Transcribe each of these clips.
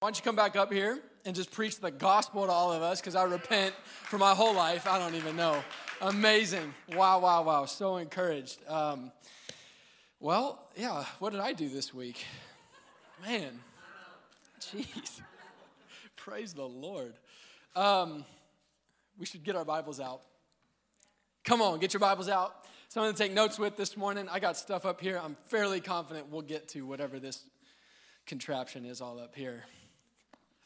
Why don't you come back up here and just preach the gospel to all of us because I repent for my whole life. I don't even know. Amazing. Wow, wow, wow. So encouraged. Um, well, yeah, what did I do this week? Man, jeez. Praise the Lord. Um, we should get our Bibles out. Come on, get your Bibles out. Something to take notes with this morning. I got stuff up here. I'm fairly confident we'll get to whatever this contraption is all up here.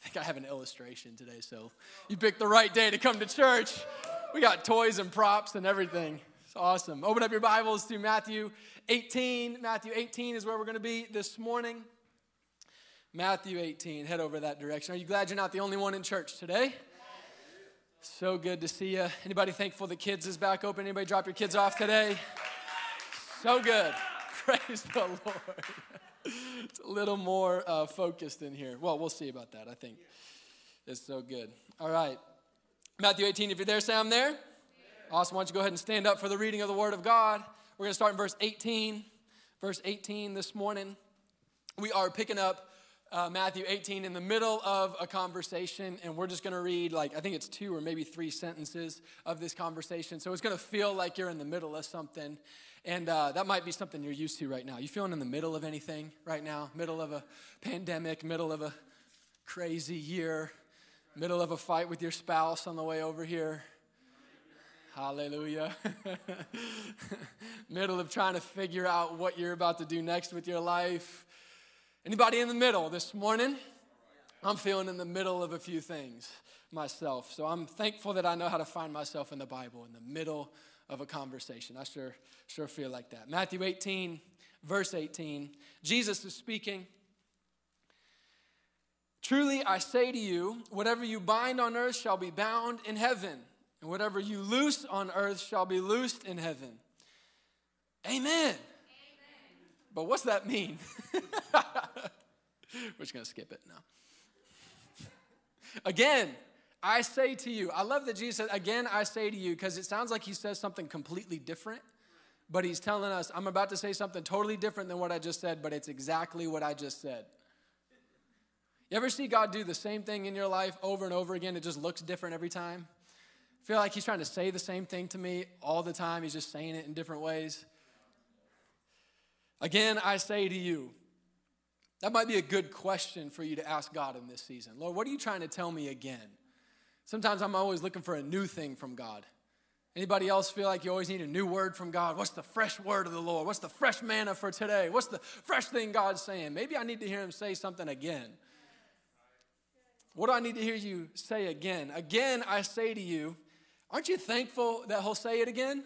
I think I have an illustration today, so you picked the right day to come to church. We got toys and props and everything. It's awesome. Open up your Bibles to Matthew 18. Matthew 18 is where we're going to be this morning. Matthew 18. Head over that direction. Are you glad you're not the only one in church today? So good to see you. Anybody thankful the kids is back open? Anybody drop your kids off today? So good. Praise the Lord it's a little more uh, focused in here. Well, we'll see about that. I think it's so good. All right. Matthew 18, if you're there, say I'm there. Yeah. Awesome. Why don't you go ahead and stand up for the reading of the Word of God? We're going to start in verse 18. Verse 18 this morning. We are picking up uh, Matthew 18 in the middle of a conversation, and we're just going to read, like, I think it's two or maybe three sentences of this conversation. So it's going to feel like you're in the middle of something. And uh, that might be something you're used to right now. You feeling in the middle of anything right now? Middle of a pandemic, middle of a crazy year, middle of a fight with your spouse on the way over here. Hallelujah. middle of trying to figure out what you're about to do next with your life. Anybody in the middle this morning? I'm feeling in the middle of a few things myself. So I'm thankful that I know how to find myself in the Bible, in the middle of a conversation. I sure, sure feel like that. Matthew 18, verse 18. Jesus is speaking. Truly I say to you, whatever you bind on earth shall be bound in heaven, and whatever you loose on earth shall be loosed in heaven. Amen. But what's that mean? We're just going to skip it now. Again, I say to you, I love that Jesus said, again, I say to you, because it sounds like he says something completely different, but he's telling us, I'm about to say something totally different than what I just said, but it's exactly what I just said. You ever see God do the same thing in your life over and over again? It just looks different every time. Feel like he's trying to say the same thing to me all the time. He's just saying it in different ways. Again, I say to you, that might be a good question for you to ask God in this season. Lord, what are you trying to tell me again? Sometimes I'm always looking for a new thing from God. Anybody else feel like you always need a new word from God? What's the fresh word of the Lord? What's the fresh manna for today? What's the fresh thing God's saying? Maybe I need to hear him say something again. What do I need to hear you say again? Again, I say to you, aren't you thankful that he'll say it again?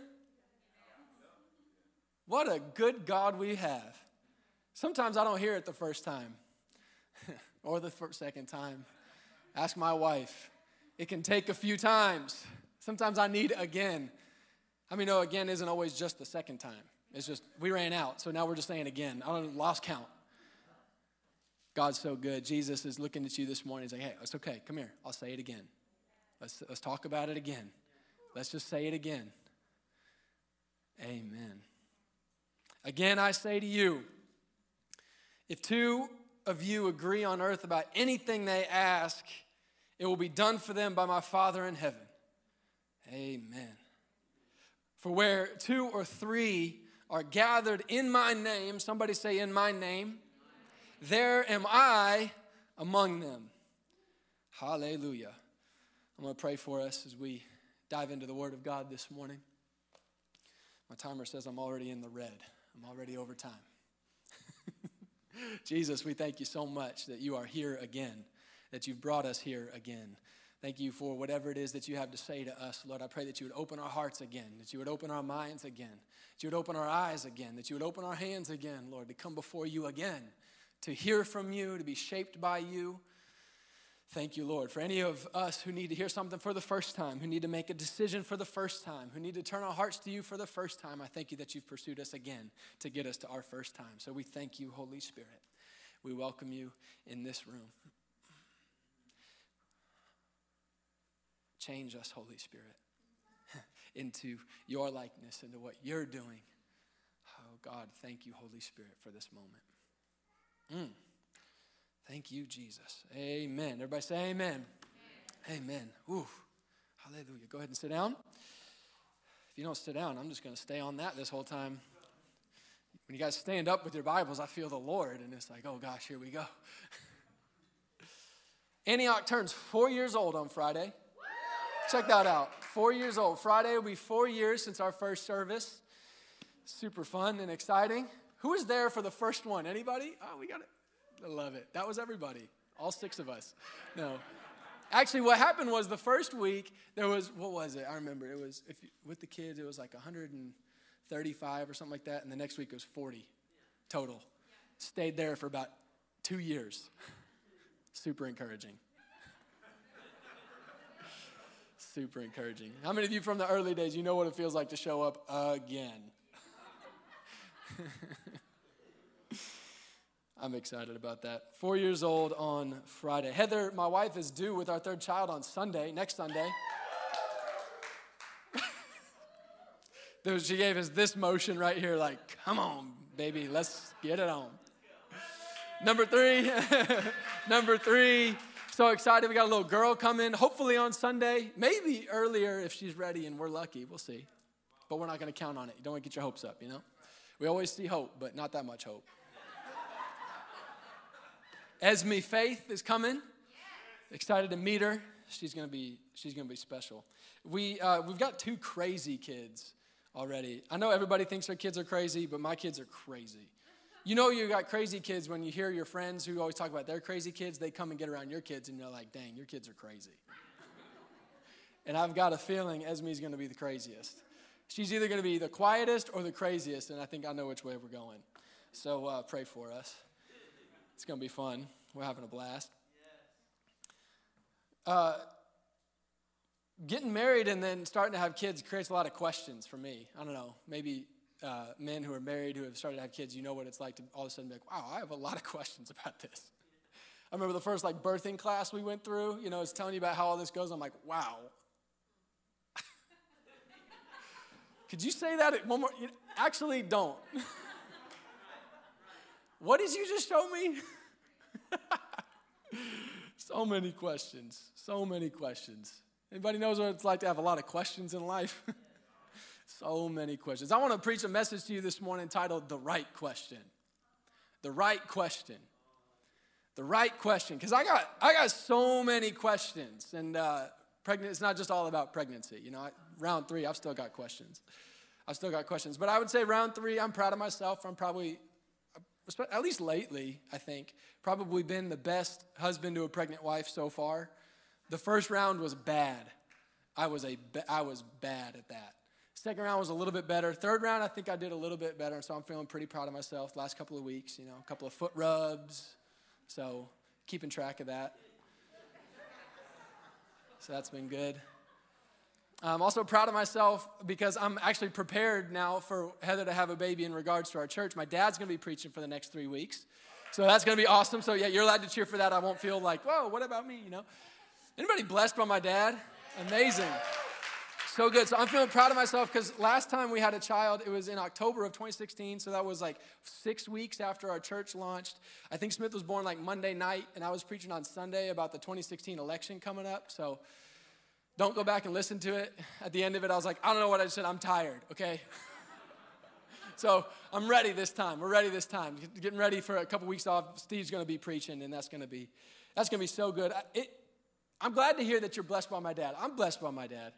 What a good God we have. Sometimes I don't hear it the first time or the first, second time. Ask my wife. It can take a few times. Sometimes I need again. I mean, no, again isn't always just the second time. It's just we ran out, so now we're just saying again. I don't lost count. God's so good. Jesus is looking at you this morning. He's like, hey, it's okay. Come here. I'll say it again. Let's, let's talk about it again. Let's just say it again. Amen. Again, I say to you, if two of you agree on earth about anything they ask, it will be done for them by my Father in heaven. Amen. For where two or three are gathered in my name, somebody say, in my name, there am I among them. Hallelujah. I'm going to pray for us as we dive into the Word of God this morning. My timer says I'm already in the red, I'm already over time. Jesus, we thank you so much that you are here again that you've brought us here again. Thank you for whatever it is that you have to say to us, Lord. I pray that you would open our hearts again, that you would open our minds again, that you would open our eyes again, that you would open our hands again, Lord, to come before you again, to hear from you, to be shaped by you. Thank you, Lord. For any of us who need to hear something for the first time, who need to make a decision for the first time, who need to turn our hearts to you for the first time, I thank you that you've pursued us again to get us to our first time. So we thank you, Holy Spirit. We welcome you in this room. Change us, Holy Spirit, into your likeness, into what you're doing. Oh, God, thank you, Holy Spirit, for this moment. Mm. Thank you, Jesus. Amen. Everybody say amen. Amen. amen. Ooh, hallelujah. Go ahead and sit down. If you don't sit down, I'm just going to stay on that this whole time. When you guys stand up with your Bibles, I feel the Lord, and it's like, oh gosh, here we go. Antioch turns four years old on Friday. Check that out. Four years old. Friday will be four years since our first service. Super fun and exciting. Who was there for the first one? Anybody? Oh, we got it. I love it. That was everybody. All six of us. No. Actually, what happened was the first week there was what was it? I remember it was if you, with the kids it was like 135 or something like that, and the next week it was 40 total. Stayed there for about two years. Super encouraging. Super encouraging. How many of you from the early days, you know what it feels like to show up again? I'm excited about that. Four years old on Friday. Heather, my wife, is due with our third child on Sunday, next Sunday. she gave us this motion right here, like, come on, baby, let's get it on. Number three, number three, so excited. We got a little girl coming, hopefully on Sunday, maybe earlier if she's ready and we're lucky. We'll see. But we're not going to count on it. You don't want to get your hopes up, you know? We always see hope, but not that much hope. Esme Faith is coming. Excited to meet her. She's gonna be she's gonna be special. We uh, we've got two crazy kids already. I know everybody thinks their kids are crazy, but my kids are crazy. You know you got crazy kids when you hear your friends who always talk about their crazy kids. They come and get around your kids, and you're like, "Dang, your kids are crazy." and I've got a feeling Esme's gonna be the craziest. She's either gonna be the quietest or the craziest, and I think I know which way we're going. So uh, pray for us. It's going to be fun. We're having a blast. Uh, getting married and then starting to have kids creates a lot of questions for me. I don't know. Maybe uh, men who are married who have started to have kids, you know what it's like to all of a sudden be like, wow, I have a lot of questions about this. I remember the first like birthing class we went through, you know, it's telling you about how all this goes. I'm like, wow. Could you say that one more? Actually, don't. What did you just show me? so many questions. So many questions. Anybody knows what it's like to have a lot of questions in life? so many questions. I want to preach a message to you this morning titled The Right Question. The Right Question. The right question. Because I got I got so many questions. And uh, pregnant, it's not just all about pregnancy. You know, I, round three, I've still got questions. I've still got questions. But I would say round three, I'm proud of myself. I'm probably at least lately, I think, probably been the best husband to a pregnant wife so far. The first round was bad. I was, a, I was bad at that. Second round was a little bit better. Third round, I think I did a little bit better, so I'm feeling pretty proud of myself. Last couple of weeks, you know, a couple of foot rubs, so keeping track of that. So that's been good. I'm also proud of myself because I'm actually prepared now for Heather to have a baby in regards to our church. My dad's going to be preaching for the next three weeks. So that's going to be awesome. So, yeah, you're allowed to cheer for that. I won't feel like, whoa, what about me? You know? Anybody blessed by my dad? Amazing. So good. So I'm feeling proud of myself because last time we had a child, it was in October of 2016. So that was like six weeks after our church launched. I think Smith was born like Monday night, and I was preaching on Sunday about the 2016 election coming up. So don't go back and listen to it. At the end of it, I was like, I don't know what I said. I'm tired, okay? so I'm ready this time. We're ready this time. Getting ready for a couple weeks off. Steve's going to be preaching, and that's going to be that's going to be so good. It, I'm glad to hear that you're blessed by my dad. I'm blessed by my dad.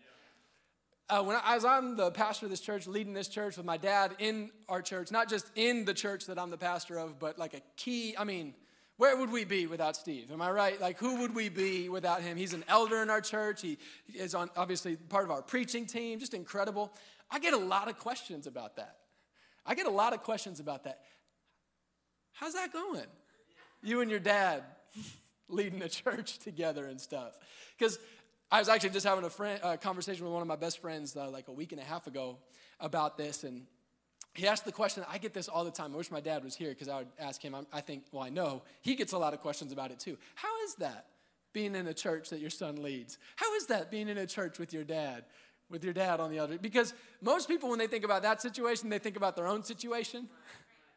Uh, when I, as I'm the pastor of this church, leading this church with my dad in our church, not just in the church that I'm the pastor of, but like a key. I mean, where would we be without Steve? Am I right? Like, who would we be without him? He's an elder in our church. He is on, obviously part of our preaching team, just incredible. I get a lot of questions about that. I get a lot of questions about that. How's that going? You and your dad leading the church together and stuff. Because I was actually just having a friend, conversation with one of my best friends uh, like a week and a half ago about this, and he asked the question i get this all the time i wish my dad was here because i would ask him i think well i know he gets a lot of questions about it too how is that being in a church that your son leads how is that being in a church with your dad with your dad on the other because most people when they think about that situation they think about their own situation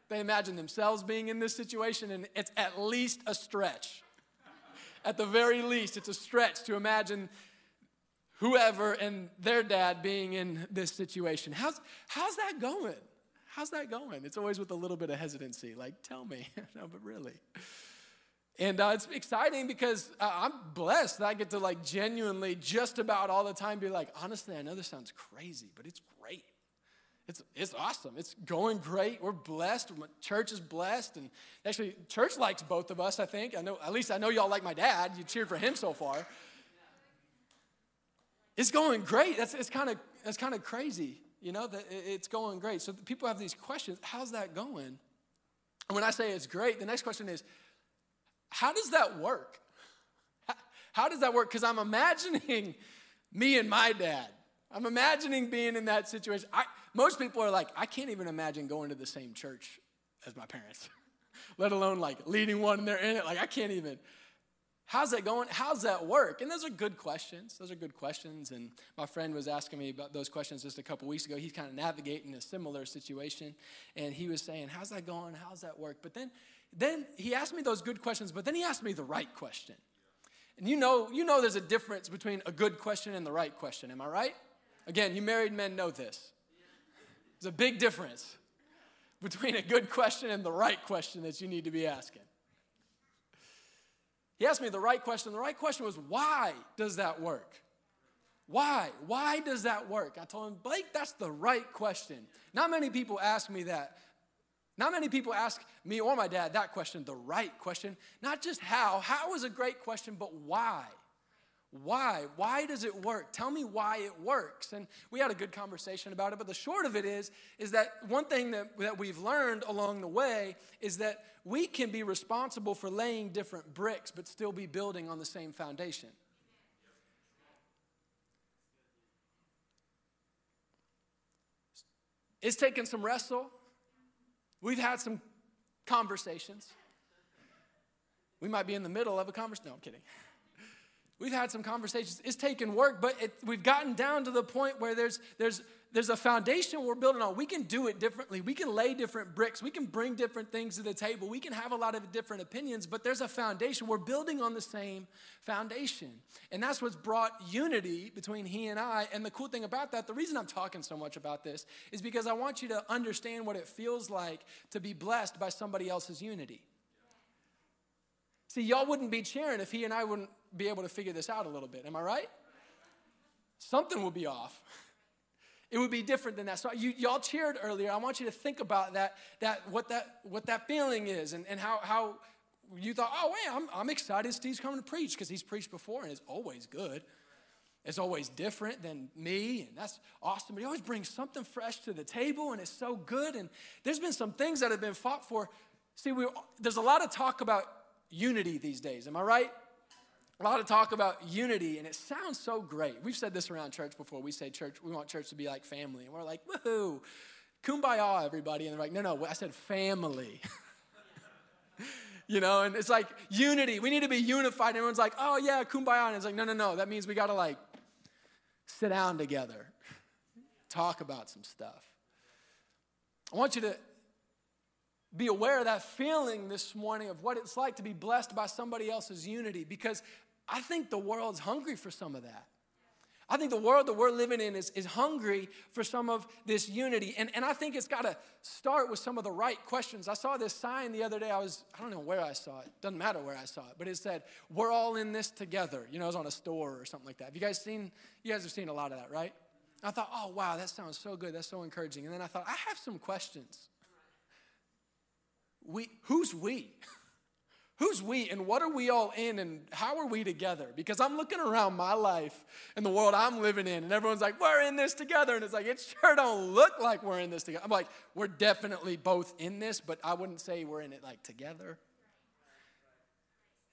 They imagine themselves being in this situation, and it's at least a stretch. At the very least, it's a stretch to imagine whoever and their dad being in this situation. How's, how's that going? How's that going? It's always with a little bit of hesitancy, like, tell me. no, but really. And uh, it's exciting because uh, I'm blessed that I get to like genuinely just about all the time be like, honestly, I know this sounds crazy, but it's great. It's, it's awesome. It's going great. We're blessed. Church is blessed. And actually, church likes both of us, I think. I know, at least I know y'all like my dad. You cheered for him so far. It's going great. That's it's kind of that's kind of crazy, you know, that it's going great. So people have these questions. How's that going? And when I say it's great, the next question is, how does that work? How does that work? Because I'm imagining me and my dad. I'm imagining being in that situation. I, most people are like, I can't even imagine going to the same church as my parents, let alone like leading one and they're in it. Like, I can't even. How's that going? How's that work? And those are good questions. Those are good questions. And my friend was asking me about those questions just a couple weeks ago. He's kind of navigating a similar situation. And he was saying, How's that going? How's that work? But then, then he asked me those good questions, but then he asked me the right question. And you know, you know there's a difference between a good question and the right question, am I right? Again, you married men know this. There's a big difference between a good question and the right question that you need to be asking. He asked me the right question. The right question was, why does that work? Why? Why does that work? I told him, Blake, that's the right question. Not many people ask me that. Not many people ask me or my dad that question, the right question. Not just how. How is a great question, but why? Why? Why does it work? Tell me why it works. And we had a good conversation about it, but the short of it is, is that one thing that, that we've learned along the way is that we can be responsible for laying different bricks, but still be building on the same foundation. It's taken some wrestle. We've had some conversations. We might be in the middle of a conversation. No, I'm kidding. We've had some conversations. It's taken work, but it, we've gotten down to the point where there's, there's, there's a foundation we're building on. We can do it differently. We can lay different bricks. We can bring different things to the table. We can have a lot of different opinions, but there's a foundation. We're building on the same foundation. And that's what's brought unity between he and I. And the cool thing about that, the reason I'm talking so much about this is because I want you to understand what it feels like to be blessed by somebody else's unity. See, y'all wouldn't be cheering if he and I wouldn't be able to figure this out a little bit. Am I right? Something would be off. It would be different than that. So you, y'all cheered earlier. I want you to think about that, that what that what that feeling is and, and how how you thought, oh wait, I'm, I'm excited Steve's coming to preach because he's preached before and it's always good. It's always different than me, and that's awesome. But he always brings something fresh to the table, and it's so good. And there's been some things that have been fought for. See, we, there's a lot of talk about unity these days. Am I right? a lot of talk about unity, and it sounds so great. We've said this around church before. We say church, we want church to be like family. And we're like, woohoo, kumbaya, everybody. And they're like, no, no, I said family. you know, and it's like unity. We need to be unified. And everyone's like, oh, yeah, kumbaya. And it's like, no, no, no. That means we got to like sit down together, talk about some stuff. I want you to be aware of that feeling this morning of what it's like to be blessed by somebody else's unity because I think the world's hungry for some of that. I think the world that we're living in is, is hungry for some of this unity. And, and I think it's got to start with some of the right questions. I saw this sign the other day. I was, I don't know where I saw it. Doesn't matter where I saw it. But it said, We're all in this together. You know, it was on a store or something like that. Have you guys seen, you guys have seen a lot of that, right? I thought, Oh, wow, that sounds so good. That's so encouraging. And then I thought, I have some questions. We, who's we? Who's we and what are we all in and how are we together? Because I'm looking around my life and the world I'm living in and everyone's like, we're in this together. And it's like, it sure don't look like we're in this together. I'm like, we're definitely both in this, but I wouldn't say we're in it like together.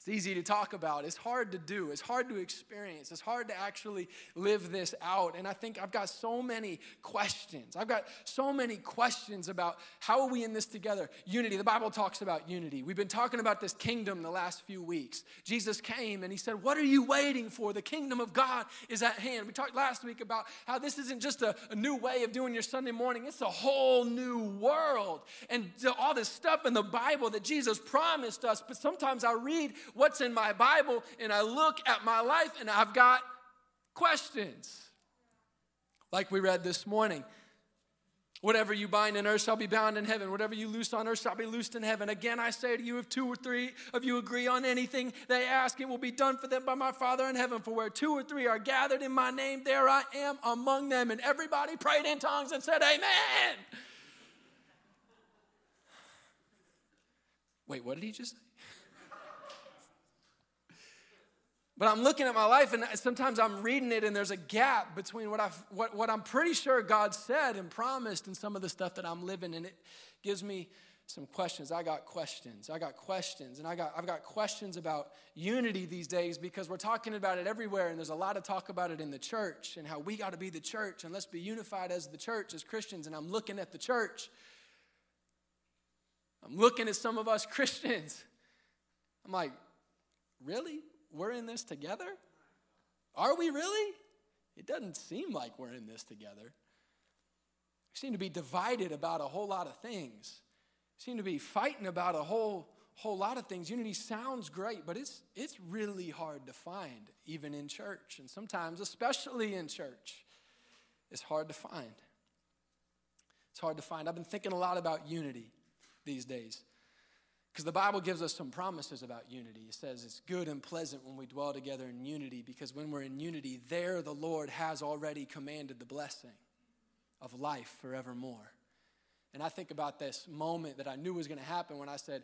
It's easy to talk about. It's hard to do. It's hard to experience. It's hard to actually live this out. And I think I've got so many questions. I've got so many questions about how are we in this together? Unity. The Bible talks about unity. We've been talking about this kingdom the last few weeks. Jesus came and he said, What are you waiting for? The kingdom of God is at hand. We talked last week about how this isn't just a, a new way of doing your Sunday morning, it's a whole new world. And all this stuff in the Bible that Jesus promised us. But sometimes I read what's in my Bible and I look at my life and I've got questions. Like we read this morning. Whatever you bind in earth shall be bound in heaven. Whatever you loose on earth shall be loosed in heaven. Again, I say to you, if two or three of you agree on anything they ask, it will be done for them by my Father in heaven. For where two or three are gathered in my name, there I am among them. And everybody prayed in tongues and said, Amen. Wait, what did he just say? But I'm looking at my life, and sometimes I'm reading it, and there's a gap between what, I've, what, what I'm pretty sure God said and promised and some of the stuff that I'm living, and it gives me some questions. I got questions. I got questions. And I got, I've got questions about unity these days because we're talking about it everywhere, and there's a lot of talk about it in the church and how we got to be the church, and let's be unified as the church, as Christians. And I'm looking at the church. I'm looking at some of us Christians. I'm like, really? We're in this together? Are we really? It doesn't seem like we're in this together. We seem to be divided about a whole lot of things. We seem to be fighting about a whole whole lot of things. Unity sounds great, but it's it's really hard to find even in church and sometimes especially in church. It's hard to find. It's hard to find. I've been thinking a lot about unity these days. Because the Bible gives us some promises about unity. It says it's good and pleasant when we dwell together in unity, because when we're in unity, there the Lord has already commanded the blessing of life forevermore. And I think about this moment that I knew was going to happen when I said,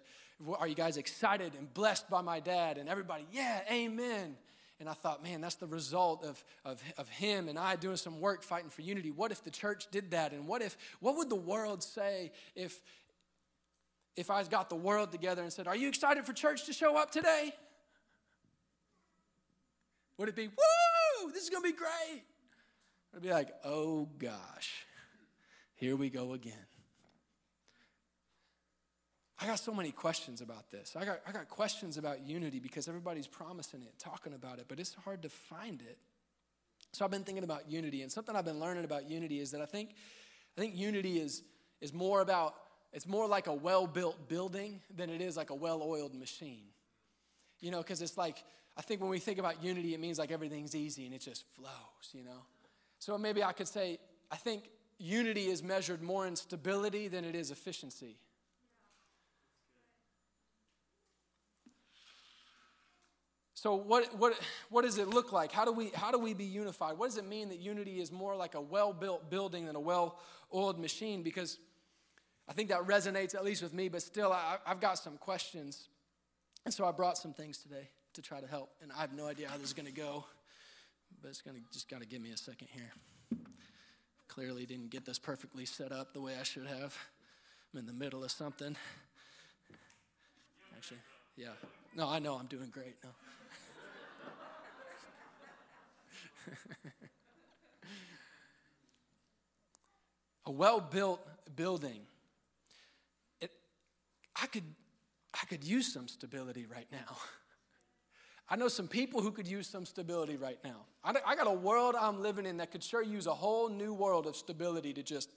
Are you guys excited and blessed by my dad? And everybody, Yeah, amen. And I thought, man, that's the result of, of, of him and I doing some work fighting for unity. What if the church did that? And what if, what would the world say if, if I got the world together and said, Are you excited for church to show up today? Would it be, Woo, this is going to be great? Would it be like, Oh gosh, here we go again? I got so many questions about this. I got, I got questions about unity because everybody's promising it, talking about it, but it's hard to find it. So I've been thinking about unity, and something I've been learning about unity is that I think, I think unity is, is more about it's more like a well built building than it is like a well oiled machine. You know, because it's like, I think when we think about unity, it means like everything's easy and it just flows, you know? So maybe I could say, I think unity is measured more in stability than it is efficiency. So what, what, what does it look like? How do, we, how do we be unified? What does it mean that unity is more like a well-built building than a well-oiled machine? Because I think that resonates at least with me, but still, I, have got some questions. And so I brought some things today to try to help. And I have no idea how this is going to go, but it's going to just got to give me a second here. Clearly, didn't get this perfectly set up the way I should have. I'm in the middle of something. Actually, yeah. No, I know I'm doing great. No. a well built building I could, I could use some stability right now. I know some people who could use some stability right now. I, got a world I'm living in that could sure use a whole new world of stability to just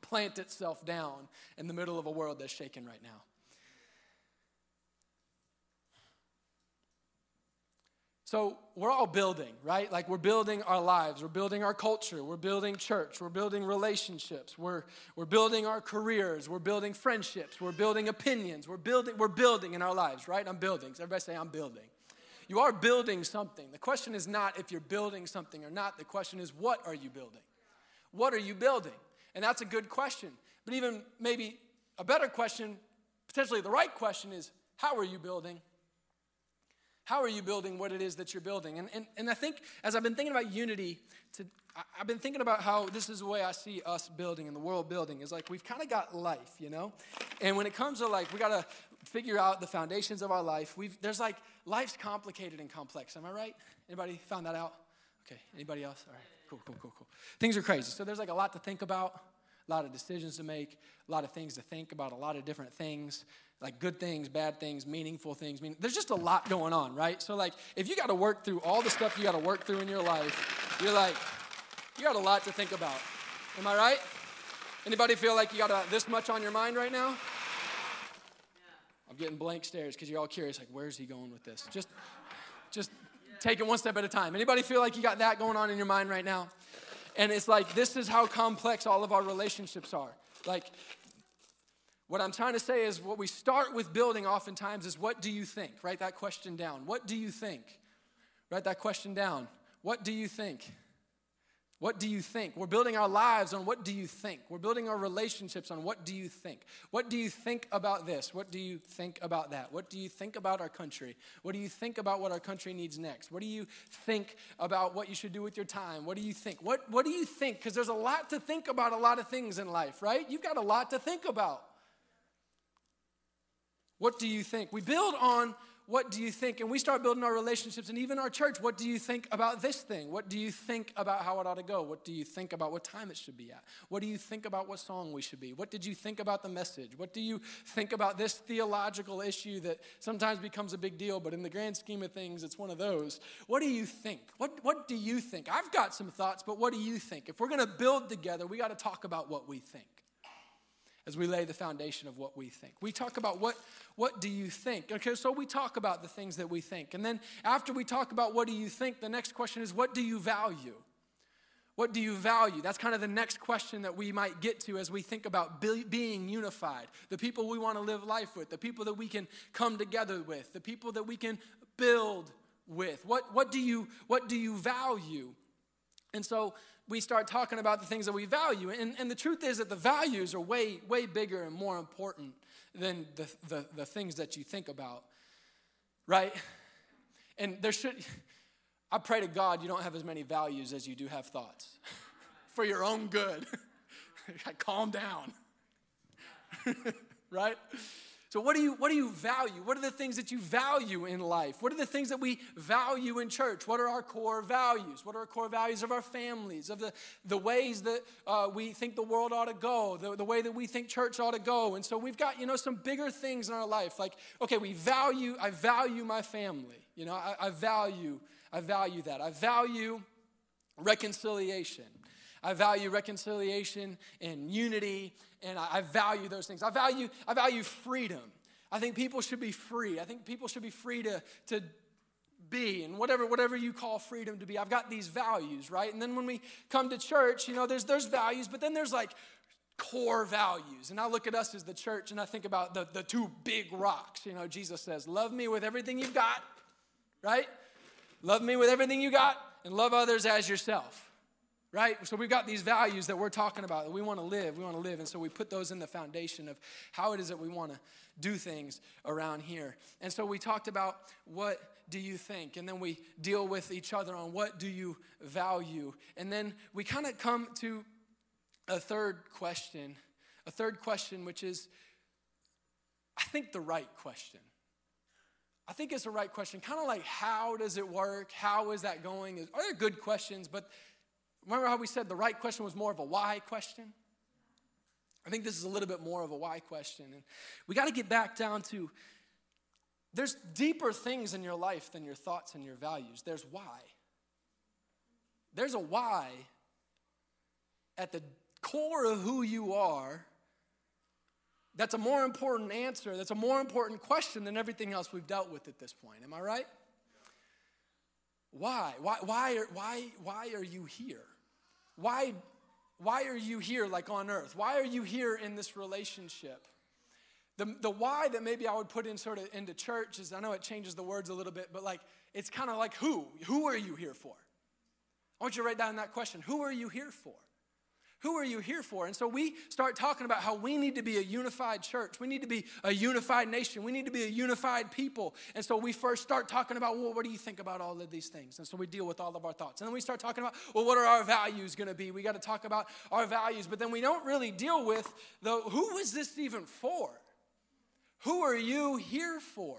plant itself down in the middle of a world that's shaking right now. So we're all building, right? Like we're building our lives, we're building our culture, we're building church, we're building relationships, we're, we're building our careers, we're building friendships, we're building opinions, we're building, we're building in our lives, right? I'm building. Everybody say, I'm building. You are building something. The question is not if you're building something or not, the question is, what are you building? What are you building? And that's a good question. But even maybe a better question, potentially the right question is, how are you building? How are you building what it is that you're building? And, and, and I think as I've been thinking about unity, to, I've been thinking about how this is the way I see us building and the world building is like we've kind of got life, you know? And when it comes to like, we got to, figure out the foundations of our life. We've, there's like, life's complicated and complex. Am I right? Anybody found that out? Okay, anybody else? All right, cool, cool, cool, cool. Things are crazy. So there's like a lot to think about, a lot of decisions to make, a lot of things to think about, a lot of different things, like good things, bad things, meaningful things. Mean, there's just a lot going on, right? So like, if you got to work through all the stuff you got to work through in your life, you're like, you got a lot to think about. Am I right? Anybody feel like you got this much on your mind right now? I'm getting blank stares because you're all curious, like, where's he going with this? Just, just take it one step at a time. Anybody feel like you got that going on in your mind right now? And it's like, this is how complex all of our relationships are. Like, what I'm trying to say is what we start with building oftentimes is what do you think? Write that question down. What do you think? Write that question down. What do you think? What do you think? We're building our lives on what do you think? We're building our relationships on what do you think? What do you think about this? What do you think about that? What do you think about our country? What do you think about what our country needs next? What do you think about what you should do with your time? What do you think? What, what do you think? Because there's a lot to think about, a lot of things in life, right? You've got a lot to think about. What do you think? We build on what do you think? And we start building our relationships and even our church. What do you think about this thing? What do you think about how it ought to go? What do you think about what time it should be at? What do you think about what song we should be? What did you think about the message? What do you think about this theological issue that sometimes becomes a big deal, but in the grand scheme of things, it's one of those? What do you think? What, what do you think? I've got some thoughts, but what do you think? If we're going to build together, we got to talk about what we think as we lay the foundation of what we think. We talk about what, what do you think? Okay, so we talk about the things that we think. And then after we talk about what do you think, the next question is what do you value? What do you value? That's kind of the next question that we might get to as we think about be, being unified. The people we want to live life with, the people that we can come together with, the people that we can build with. What, what, do, you, what do you value? And so we start talking about the things that we value. And, and the truth is that the values are way, way bigger and more important than the, the, the things that you think about, right? And there should, I pray to God you don't have as many values as you do have thoughts for your own good. Calm down, right? So, what do, you, what do you value? What are the things that you value in life? What are the things that we value in church? What are our core values? What are our core values of our families, of the, the ways that uh, we think the world ought to go, the, the way that we think church ought to go? And so, we've got, you know, some bigger things in our life. Like, okay, we value, I value my family. You know, I, I value, I value that. I value reconciliation. I value reconciliation and unity, and I, I value those things. I value, I value freedom. I think people should be free. I think people should be free to, to be and whatever whatever you call freedom to be i've got these values right and then when we come to church you know there's there's values but then there's like core values and i look at us as the church and i think about the, the two big rocks you know jesus says love me with everything you've got right love me with everything you got and love others as yourself right? So we've got these values that we're talking about that we want to live, we want to live. And so we put those in the foundation of how it is that we want to do things around here. And so we talked about what do you think? And then we deal with each other on what do you value? And then we kind of come to a third question, a third question, which is, I think, the right question. I think it's the right question. Kind of like, how does it work? How is that going? Are there good questions? But Remember how we said the right question was more of a why question? I think this is a little bit more of a why question. And we got to get back down to there's deeper things in your life than your thoughts and your values. There's why. There's a why at the core of who you are that's a more important answer, that's a more important question than everything else we've dealt with at this point. Am I right? Why? Why, why, are, why, why are you here? Why, why are you here like on earth? Why are you here in this relationship? The, the why that maybe I would put in sort of into church is I know it changes the words a little bit, but like it's kind of like who? Who are you here for? I want you to write down that question. Who are you here for? Who are you here for? And so we start talking about how we need to be a unified church. We need to be a unified nation. We need to be a unified people. And so we first start talking about, well, what do you think about all of these things? And so we deal with all of our thoughts. And then we start talking about, well, what are our values going to be? We got to talk about our values. But then we don't really deal with the who is this even for? Who are you here for?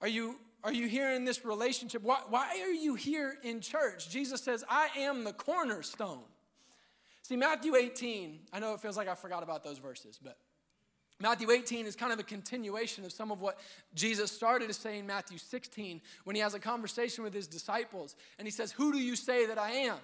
Are you, are you here in this relationship? Why, why are you here in church? Jesus says, I am the cornerstone. See, Matthew 18, I know it feels like I forgot about those verses, but Matthew 18 is kind of a continuation of some of what Jesus started to say in Matthew 16 when he has a conversation with his disciples and he says, Who do you say that I am?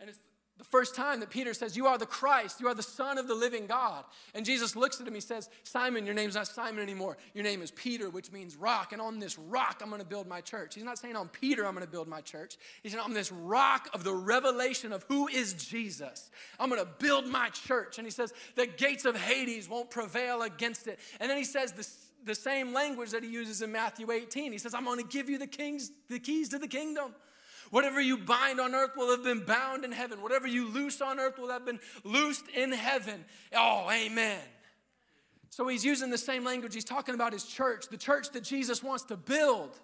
And it's the first time that Peter says, You are the Christ, you are the Son of the living God. And Jesus looks at him, he says, Simon, your name's not Simon anymore. Your name is Peter, which means rock. And on this rock, I'm going to build my church. He's not saying on Peter, I'm going to build my church. He's saying on this rock of the revelation of who is Jesus, I'm going to build my church. And he says, The gates of Hades won't prevail against it. And then he says, the, the same language that he uses in Matthew 18. He says, I'm going to give you the, kings, the keys to the kingdom. Whatever you bind on earth will have been bound in heaven. Whatever you loose on earth will have been loosed in heaven. Oh, amen. So he's using the same language. He's talking about his church, the church that Jesus wants to build.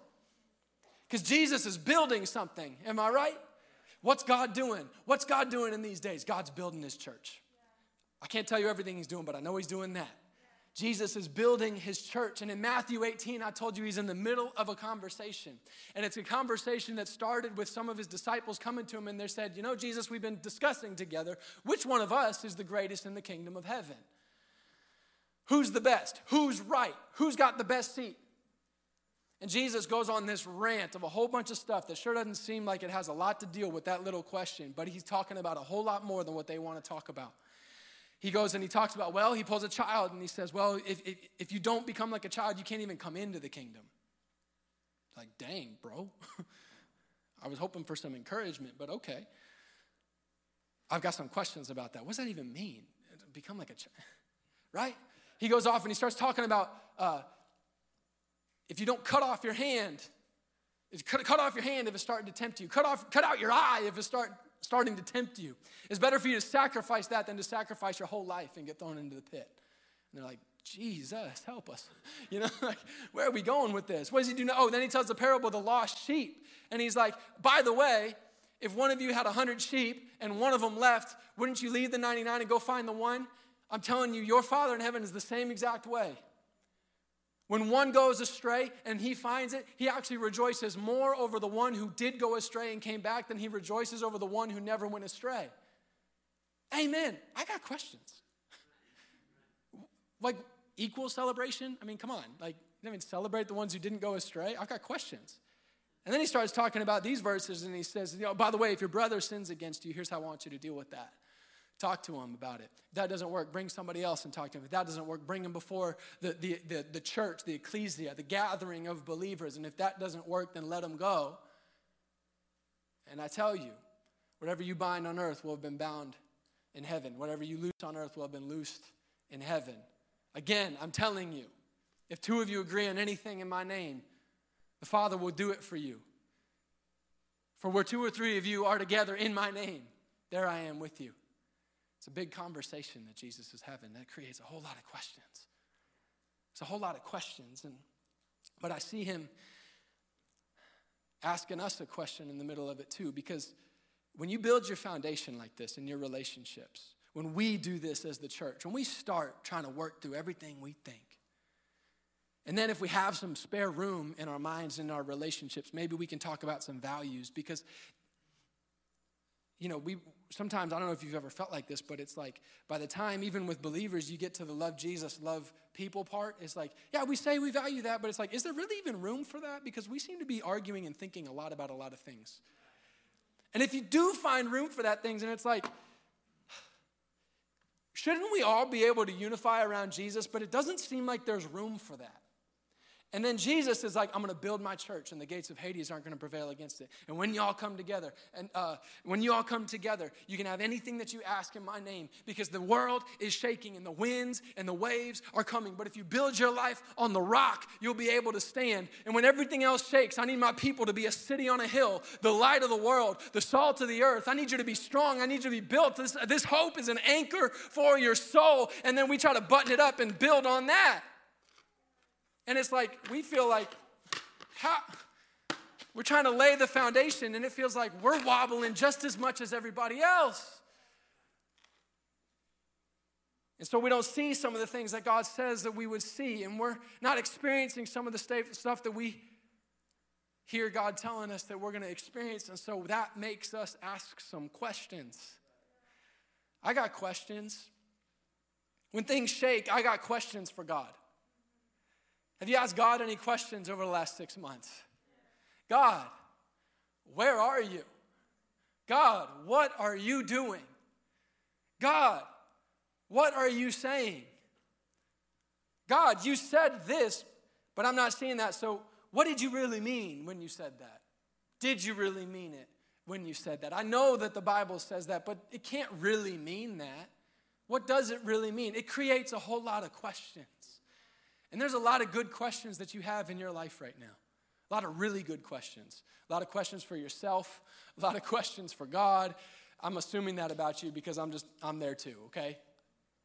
Because Jesus is building something. Am I right? What's God doing? What's God doing in these days? God's building his church. I can't tell you everything he's doing, but I know he's doing that. Jesus is building his church. And in Matthew 18, I told you he's in the middle of a conversation. And it's a conversation that started with some of his disciples coming to him and they said, You know, Jesus, we've been discussing together which one of us is the greatest in the kingdom of heaven? Who's the best? Who's right? Who's got the best seat? And Jesus goes on this rant of a whole bunch of stuff that sure doesn't seem like it has a lot to deal with that little question, but he's talking about a whole lot more than what they want to talk about he goes and he talks about, well, he pulls a child and he says, well, if, if, if you don't become like a child, you can't even come into the kingdom. Like, dang, bro. I was hoping for some encouragement, but okay. I've got some questions about that. What does that even mean? Become like a child, right? He goes off and he starts talking about uh, if you don't cut off your hand, cut, cut off your hand if it's starting to tempt you. Cut off, cut out your eye if it's start, starting to tempt you. It's better for you to sacrifice that than to sacrifice your whole life and get thrown into the pit. And they're like, Jesus, help us. You know, like, where are we going with this? What does he do now? Oh, then he tells the parable of the lost sheep. And he's like, by the way, if one of you had 100 sheep and one of them left, wouldn't you leave the 99 and go find the one? I'm telling you, your Father in heaven is the same exact way. When one goes astray and he finds it, he actually rejoices more over the one who did go astray and came back than he rejoices over the one who never went astray. Amen. I got questions. like equal celebration? I mean, come on. Like, I mean, celebrate the ones who didn't go astray? I've got questions. And then he starts talking about these verses and he says, you know, by the way, if your brother sins against you, here's how I want you to deal with that. Talk to him about it. If that doesn't work, bring somebody else and talk to him. If that doesn't work, bring him before the, the, the, the church, the ecclesia, the gathering of believers. And if that doesn't work, then let him go. And I tell you, whatever you bind on earth will have been bound in heaven. Whatever you loose on earth will have been loosed in heaven. Again, I'm telling you, if two of you agree on anything in my name, the Father will do it for you. For where two or three of you are together in my name, there I am with you. It's a big conversation that Jesus is having that creates a whole lot of questions. It's a whole lot of questions. And, but I see him asking us a question in the middle of it too, because when you build your foundation like this in your relationships, when we do this as the church, when we start trying to work through everything we think, and then if we have some spare room in our minds and our relationships, maybe we can talk about some values because you know, we sometimes, I don't know if you've ever felt like this, but it's like by the time, even with believers, you get to the love Jesus, love people part, it's like, yeah, we say we value that, but it's like, is there really even room for that? Because we seem to be arguing and thinking a lot about a lot of things. And if you do find room for that things, and it's like, shouldn't we all be able to unify around Jesus? But it doesn't seem like there's room for that. And then Jesus is like, I'm going to build my church, and the gates of Hades aren't going to prevail against it. And when you all come together, and uh, when you all come together, you can have anything that you ask in my name, because the world is shaking, and the winds and the waves are coming. But if you build your life on the rock, you'll be able to stand. And when everything else shakes, I need my people to be a city on a hill, the light of the world, the salt of the earth. I need you to be strong. I need you to be built. This, this hope is an anchor for your soul. And then we try to button it up and build on that. And it's like, we feel like, how? We're trying to lay the foundation, and it feels like we're wobbling just as much as everybody else. And so we don't see some of the things that God says that we would see, and we're not experiencing some of the stuff that we hear God telling us that we're going to experience. And so that makes us ask some questions. I got questions. When things shake, I got questions for God. Have you asked God any questions over the last six months? God, where are you? God, what are you doing? God, what are you saying? God, you said this, but I'm not seeing that. So, what did you really mean when you said that? Did you really mean it when you said that? I know that the Bible says that, but it can't really mean that. What does it really mean? It creates a whole lot of questions. And there's a lot of good questions that you have in your life right now. A lot of really good questions. A lot of questions for yourself, a lot of questions for God. I'm assuming that about you because I'm just, I'm there too, okay?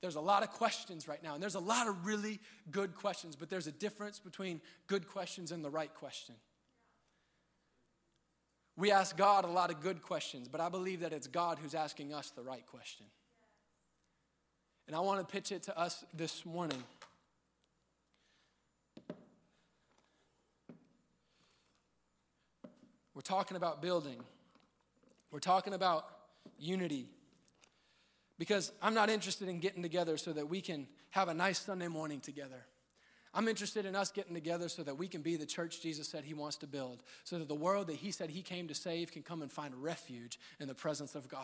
There's a lot of questions right now, and there's a lot of really good questions, but there's a difference between good questions and the right question. We ask God a lot of good questions, but I believe that it's God who's asking us the right question. And I want to pitch it to us this morning. We're talking about building, we're talking about unity. Because I'm not interested in getting together so that we can have a nice Sunday morning together. I'm interested in us getting together so that we can be the church Jesus said he wants to build, so that the world that he said he came to save can come and find refuge in the presence of God.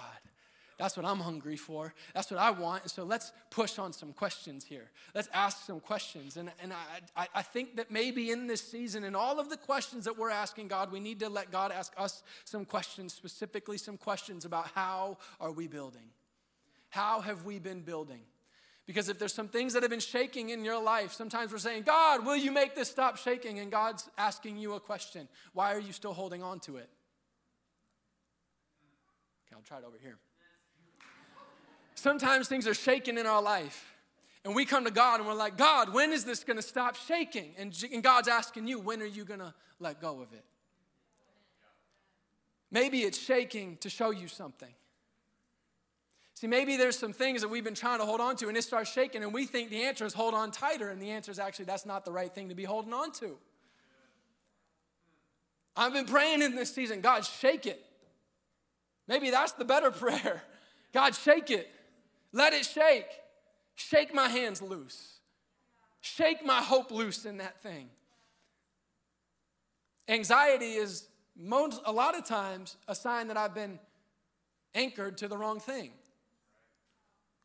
That's what I'm hungry for. That's what I want. And so let's push on some questions here. Let's ask some questions. And, and I, I, think that maybe in this season, in all of the questions that we're asking God, we need to let God ask us some questions, specifically some questions about how are we building? How have we been building? Because if there's some things that have been shaking in your life, sometimes we're saying, God, will you make this stop shaking? And God's asking you a question Why are you still holding on to it? Okay, I'll try it over here. Sometimes things are shaking in our life. And we come to God and we're like, God, when is this going to stop shaking? And, and God's asking you, when are you going to let go of it? Maybe it's shaking to show you something. See, maybe there's some things that we've been trying to hold on to and it starts shaking, and we think the answer is hold on tighter, and the answer is actually that's not the right thing to be holding on to. I've been praying in this season, God, shake it. Maybe that's the better prayer. God, shake it. Let it shake. Shake my hands loose. Shake my hope loose in that thing. Anxiety is most, a lot of times a sign that I've been anchored to the wrong thing.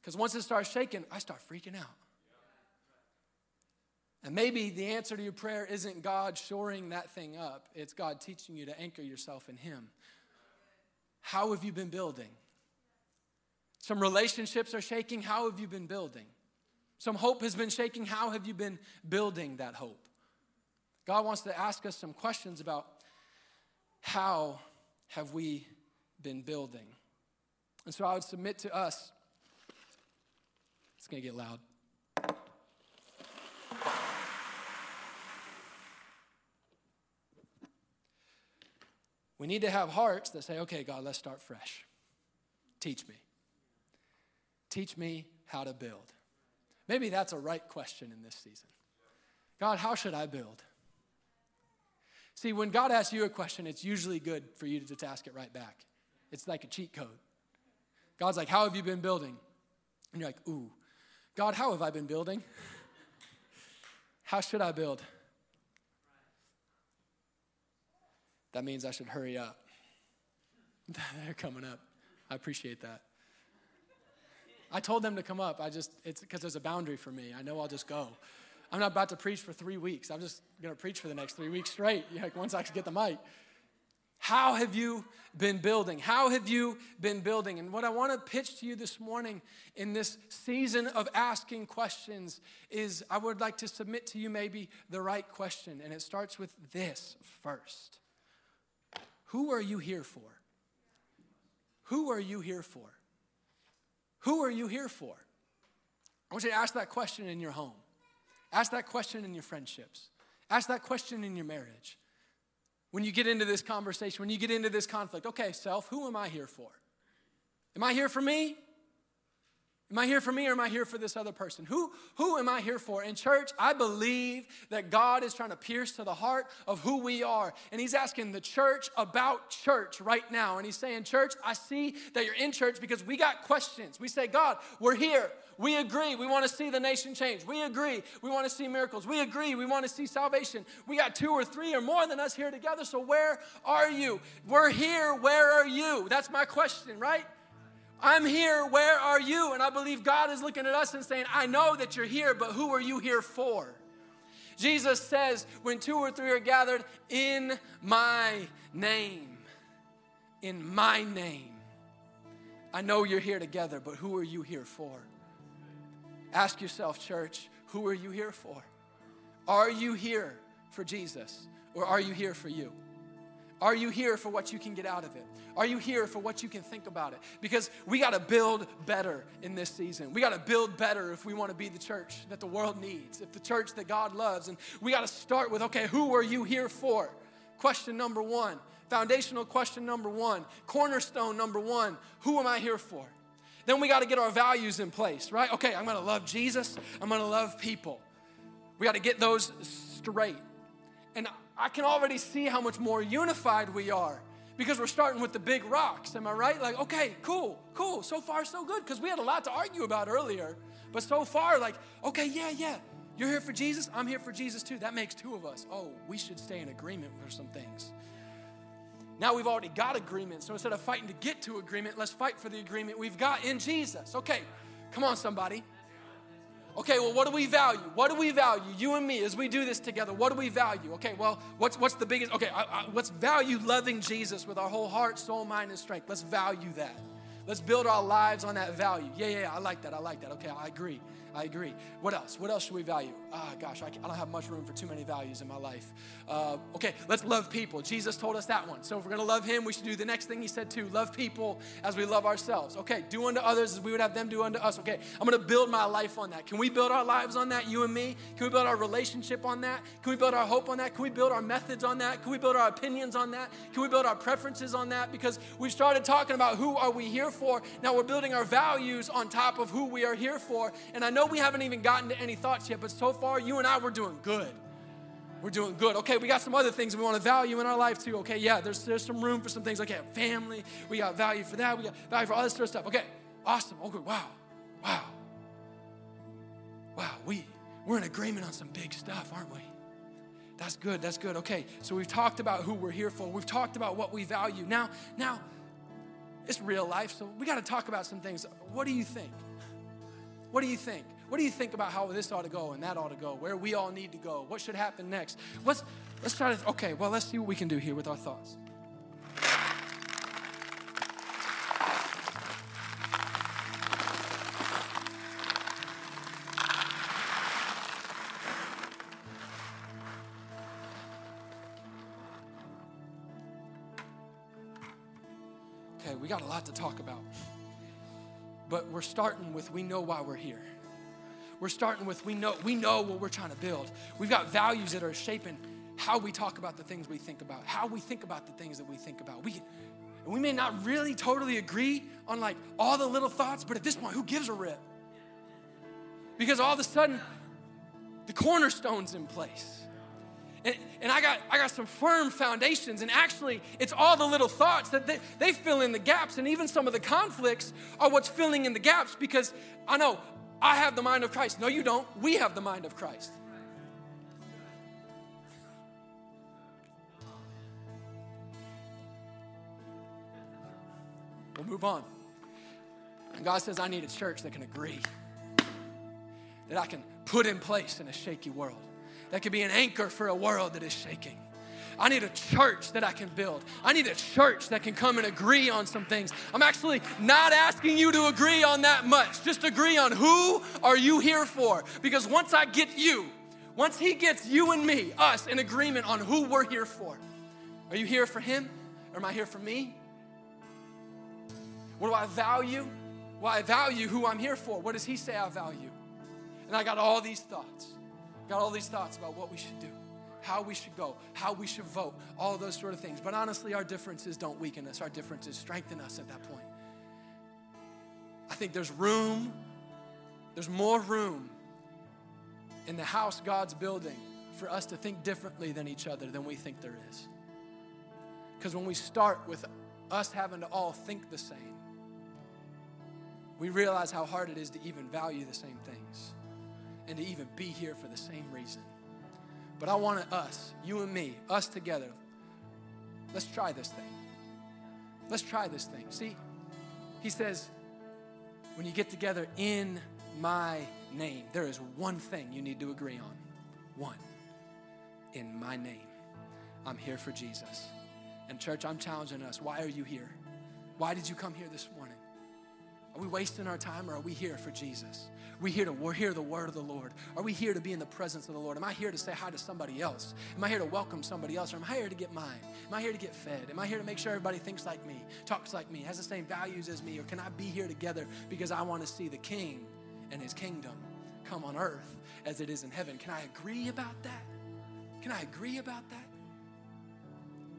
Because once it starts shaking, I start freaking out. And maybe the answer to your prayer isn't God shoring that thing up, it's God teaching you to anchor yourself in Him. How have you been building? Some relationships are shaking. How have you been building? Some hope has been shaking. How have you been building that hope? God wants to ask us some questions about how have we been building? And so I would submit to us it's going to get loud. We need to have hearts that say, okay, God, let's start fresh. Teach me. Teach me how to build. Maybe that's a right question in this season. God, how should I build? See, when God asks you a question, it's usually good for you to just ask it right back. It's like a cheat code. God's like, How have you been building? And you're like, Ooh, God, how have I been building? How should I build? That means I should hurry up. They're coming up. I appreciate that. I told them to come up. I just, it's because there's a boundary for me. I know I'll just go. I'm not about to preach for three weeks. I'm just going to preach for the next three weeks straight, like once I get the mic. How have you been building? How have you been building? And what I want to pitch to you this morning in this season of asking questions is I would like to submit to you maybe the right question. And it starts with this first Who are you here for? Who are you here for? Who are you here for? I want you to ask that question in your home. Ask that question in your friendships. Ask that question in your marriage when you get into this conversation, when you get into this conflict, okay, self, who am I here for? Am I here for me? Am I here for me or am I here for this other person? Who, who am I here for? In church, I believe that God is trying to pierce to the heart of who we are. And He's asking the church about church right now. And He's saying, Church, I see that you're in church because we got questions. We say, God, we're here. We agree. We want to see the nation change. We agree. We want to see miracles. We agree. We want to see salvation. We got two or three or more than us here together. So where are you? We're here. Where are you? That's my question, right? I'm here, where are you? And I believe God is looking at us and saying, I know that you're here, but who are you here for? Jesus says, when two or three are gathered in my name, in my name, I know you're here together, but who are you here for? Ask yourself, church, who are you here for? Are you here for Jesus or are you here for you? Are you here for what you can get out of it? Are you here for what you can think about it? Because we got to build better in this season. We got to build better if we want to be the church that the world needs, if the church that God loves. And we got to start with okay, who are you here for? Question number one, foundational question number one, cornerstone number one who am I here for? Then we got to get our values in place, right? Okay, I'm going to love Jesus, I'm going to love people. We got to get those straight. And I can already see how much more unified we are because we're starting with the big rocks. Am I right? Like, okay, cool, cool. So far, so good because we had a lot to argue about earlier. But so far, like, okay, yeah, yeah. You're here for Jesus. I'm here for Jesus too. That makes two of us. Oh, we should stay in agreement for some things. Now we've already got agreement. So instead of fighting to get to agreement, let's fight for the agreement we've got in Jesus. Okay, come on, somebody. Okay, well, what do we value? What do we value? You and me, as we do this together, what do we value? Okay, well, what's, what's the biggest? Okay, I, I, let's value loving Jesus with our whole heart, soul, mind, and strength. Let's value that. Let's build our lives on that value. Yeah, yeah, yeah, I like that. I like that. Okay, I agree. I agree. What else? What else should we value? Ah, gosh, I, I don't have much room for too many values in my life. Uh, okay, let's love people. Jesus told us that one. So if we're going to love him, we should do the next thing he said too love people as we love ourselves. Okay, do unto others as we would have them do unto us. Okay, I'm going to build my life on that. Can we build our lives on that, you and me? Can we build our relationship on that? Can we build our hope on that? Can we build our methods on that? Can we build our opinions on that? Can we build our preferences on that? Because we've started talking about who are we here for. Now we're building our values on top of who we are here for. And I know we haven't even gotten to any thoughts yet, but so far, you and I, we're doing good. We're doing good. Okay, we got some other things we want to value in our life too. Okay, yeah, there's, there's some room for some things. Okay, family, we got value for that. We got value for all this sort of stuff. Okay, awesome. Okay, wow, wow, wow. We, we're in agreement on some big stuff, aren't we? That's good. That's good. Okay, so we've talked about who we're here for. We've talked about what we value. Now, now, it's real life, so we got to talk about some things. What do you think? What do you think? What do you think about how this ought to go and that ought to go? Where we all need to go? What should happen next? Let's let's try to okay, well, let's see what we can do here with our thoughts. Okay, we got a lot to talk about. But we're starting with we know why we're here. We're starting with we know we know what we're trying to build. We've got values that are shaping how we talk about the things we think about, how we think about the things that we think about. We and we may not really totally agree on like all the little thoughts, but at this point, who gives a rip? Because all of a sudden, the cornerstone's in place. And, and, I, got, I got some firm foundations, and actually, it's all the little thoughts that they, they fill in the gaps, and even some of the conflicts are what's filling in the gaps because I know I have the mind of Christ. No, you don't. We have the mind of Christ. We'll move on. And God says, I need a church that can agree, that I can put in place in a shaky world that could be an anchor for a world that is shaking. I need a church that I can build. I need a church that can come and agree on some things. I'm actually not asking you to agree on that much. Just agree on who are you here for? Because once I get you, once he gets you and me, us in agreement on who we're here for. Are you here for him or am I here for me? What do I value? Well, I value who I'm here for. What does he say I value? And I got all these thoughts. Got all these thoughts about what we should do, how we should go, how we should vote, all those sort of things. But honestly, our differences don't weaken us, our differences strengthen us at that point. I think there's room There's more room in the house God's building for us to think differently than each other than we think there is. Because when we start with us having to all think the same, we realize how hard it is to even value the same things and to even be here for the same reason. But I want us, you and me, us together, let's try this thing. Let's try this thing. See, he says, when you get together in my name, there is one thing you need to agree on. One. In my name. I'm here for Jesus. And, church, I'm challenging us. Why are you here? Why did you come here this morning? Are we wasting our time or are we here for Jesus? Are we here to hear the word of the Lord? Are we here to be in the presence of the Lord? Am I here to say hi to somebody else? Am I here to welcome somebody else? Or am I here to get mine? Am I here to get fed? Am I here to make sure everybody thinks like me, talks like me, has the same values as me? Or can I be here together because I want to see the King and his kingdom come on earth as it is in heaven? Can I agree about that? Can I agree about that?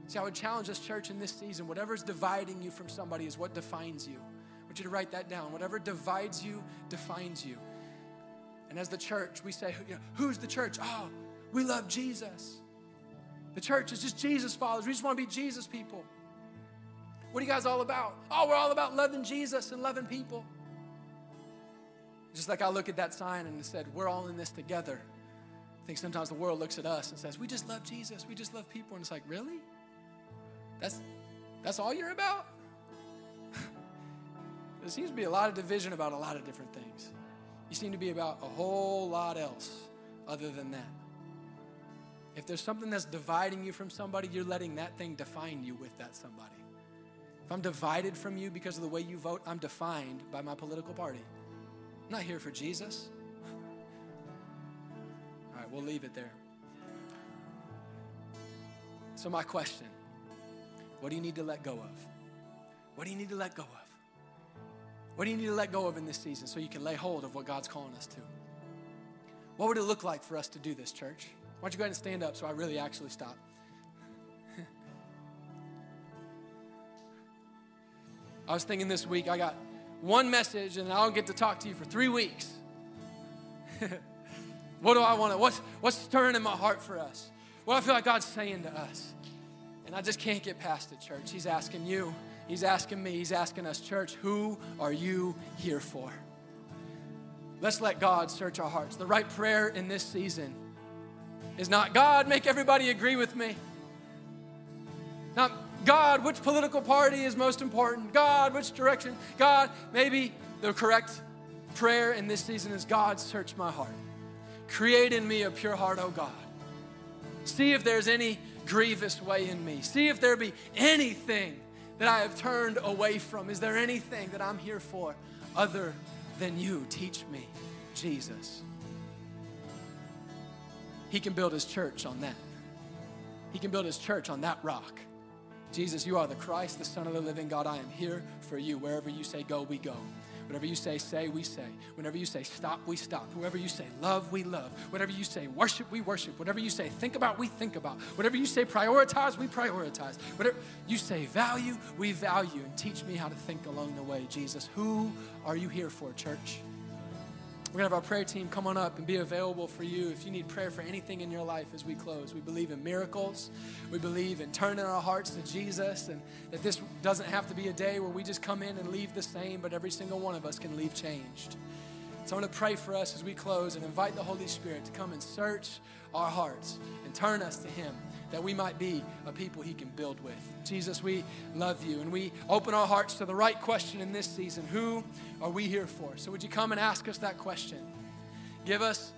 See, I would challenge this church in this season whatever's dividing you from somebody is what defines you want you to write that down. Whatever divides you defines you. And as the church, we say, you know, who's the church? Oh, we love Jesus. The church is just Jesus followers. We just want to be Jesus people. What are you guys all about? Oh, we're all about loving Jesus and loving people. Just like I look at that sign and it said, we're all in this together. I think sometimes the world looks at us and says, we just love Jesus, we just love people. And it's like, really? That's, that's all you're about? There seems to be a lot of division about a lot of different things. You seem to be about a whole lot else other than that. If there's something that's dividing you from somebody, you're letting that thing define you with that somebody. If I'm divided from you because of the way you vote, I'm defined by my political party. I'm not here for Jesus. All right, we'll leave it there. So, my question what do you need to let go of? What do you need to let go of? What do you need to let go of in this season so you can lay hold of what God's calling us to? What would it look like for us to do this, church? Why don't you go ahead and stand up so I really actually stop? I was thinking this week, I got one message and I don't get to talk to you for three weeks. what do I want to, what's, what's stirring in my heart for us? What I feel like God's saying to us? And I just can't get past it, church. He's asking you. He's asking me, he's asking us, church, who are you here for? Let's let God search our hearts. The right prayer in this season is not, God, make everybody agree with me. Not, God, which political party is most important? God, which direction? God, maybe the correct prayer in this season is, God, search my heart. Create in me a pure heart, oh God. See if there's any grievous way in me. See if there be anything that I have turned away from? Is there anything that I'm here for other than you? Teach me, Jesus. He can build his church on that. He can build his church on that rock. Jesus, you are the Christ, the Son of the living God. I am here for you. Wherever you say go, we go. Whatever you say, say, we say. Whenever you say stop, we stop. Whoever you say love, we love. Whatever you say worship, we worship. Whatever you say think about, we think about. Whatever you say prioritize, we prioritize. Whatever you say value, we value. And teach me how to think along the way, Jesus. Who are you here for, church? We're going to have our prayer team come on up and be available for you if you need prayer for anything in your life as we close. We believe in miracles. We believe in turning our hearts to Jesus and that this doesn't have to be a day where we just come in and leave the same, but every single one of us can leave changed. So I'm going to pray for us as we close and invite the Holy Spirit to come and search our hearts and turn us to Him that we might be a people He can build with. Jesus, we love you and we open our hearts to the right question in this season Who are we here for? So, would you come and ask us that question? Give us.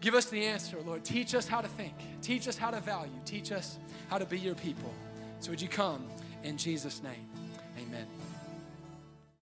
Give us the answer, Lord. Teach us how to think. Teach us how to value. Teach us how to be your people. So, would you come in Jesus' name?